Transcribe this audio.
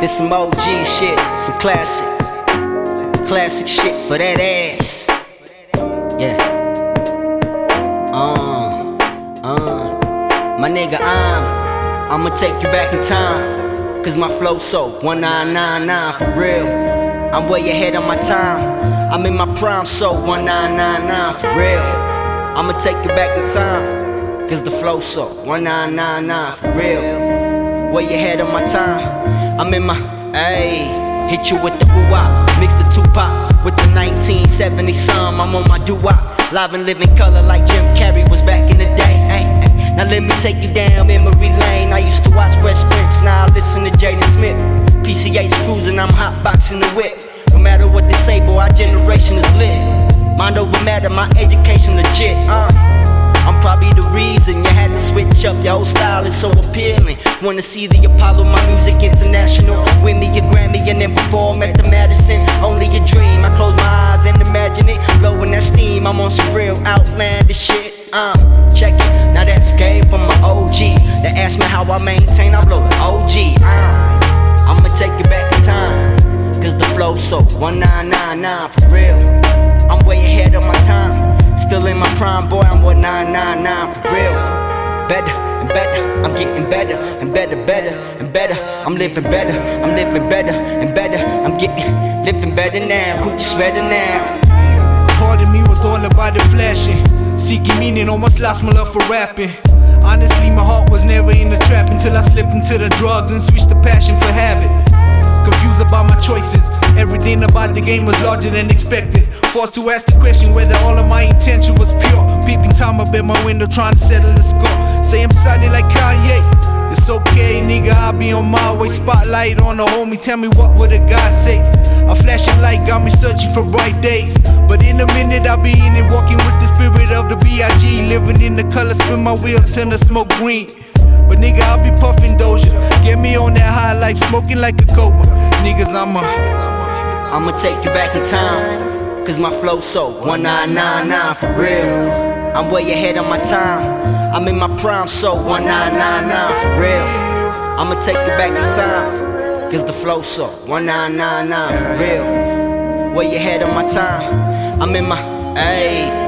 This some OG shit, some classic, classic shit for that ass. Yeah. Uh, uh, my nigga, I'm, I'ma take you back in time. Cause my flow so 1999 for real. I'm way ahead of my time. I'm in my prime, so 1999 for real. I'ma take you back in time. Cause the flow so 1999 for real. Way ahead of my time. I'm in my, ayy. Hit you with the ooh mix the Tupac with the 1970 some. I'm on my doo live and living color like Jim Carrey was back in the day. Ay, ay. Now let me take you down memory lane. I used to watch Fresh Prince, now I listen to Jaden Smith. PCH cruising, I'm hotboxing the whip. No matter what they say, boy, our generation is lit. Mind over matter, my education legit. Uh. I'm probably the to switch up. Your style is so appealing. Wanna see the Apollo, my music international. Win me a Grammy and then perform at the Madison. Only a dream. I close my eyes and imagine it. Blowing that steam, I'm on some real outlandish shit. Uh, check it. Now that's game from my OG. They ask me how I maintain, I blow the OG. Uh, I'ma take you back in time. Cause the flow so 1999 for real. I'm way ahead of my time. Still in my prime, boy, I'm what 999 for real. Better and better, I'm getting better and better, better and better. I'm living better, I'm living better and better. I'm getting living better now. Who just ready now? Part of me was all about the flashing, seeking meaning, almost lost my love for rapping. Honestly, my heart was never in the trap until I slipped into the drugs and switched the passion for habit. Confused about my choices, everything about the game was larger than expected. Forced to ask the question whether all of my. Time up at my window, trying to settle the score. Say I'm sounding like Kanye. It's okay, nigga, I'll be on my way. Spotlight on the homie, tell me what would a guy say? A flashing light got me searching for bright days. But in a minute, I'll be in it, walking with the spirit of the B.I.G. Living in the color, spin my wheels, turn the smoke green. But nigga, I'll be puffing Doja. Get me on that high life, smoking like a cobra. Niggas, I'm a. I'ma take you back in time. Cause my flow so 1999 for real. I'm way ahead of my time. I'm in my prime, so 1999 for real. I'ma take you back in time. Cause the flow so 1999 for real. Way ahead of my time. I'm in my, ayy.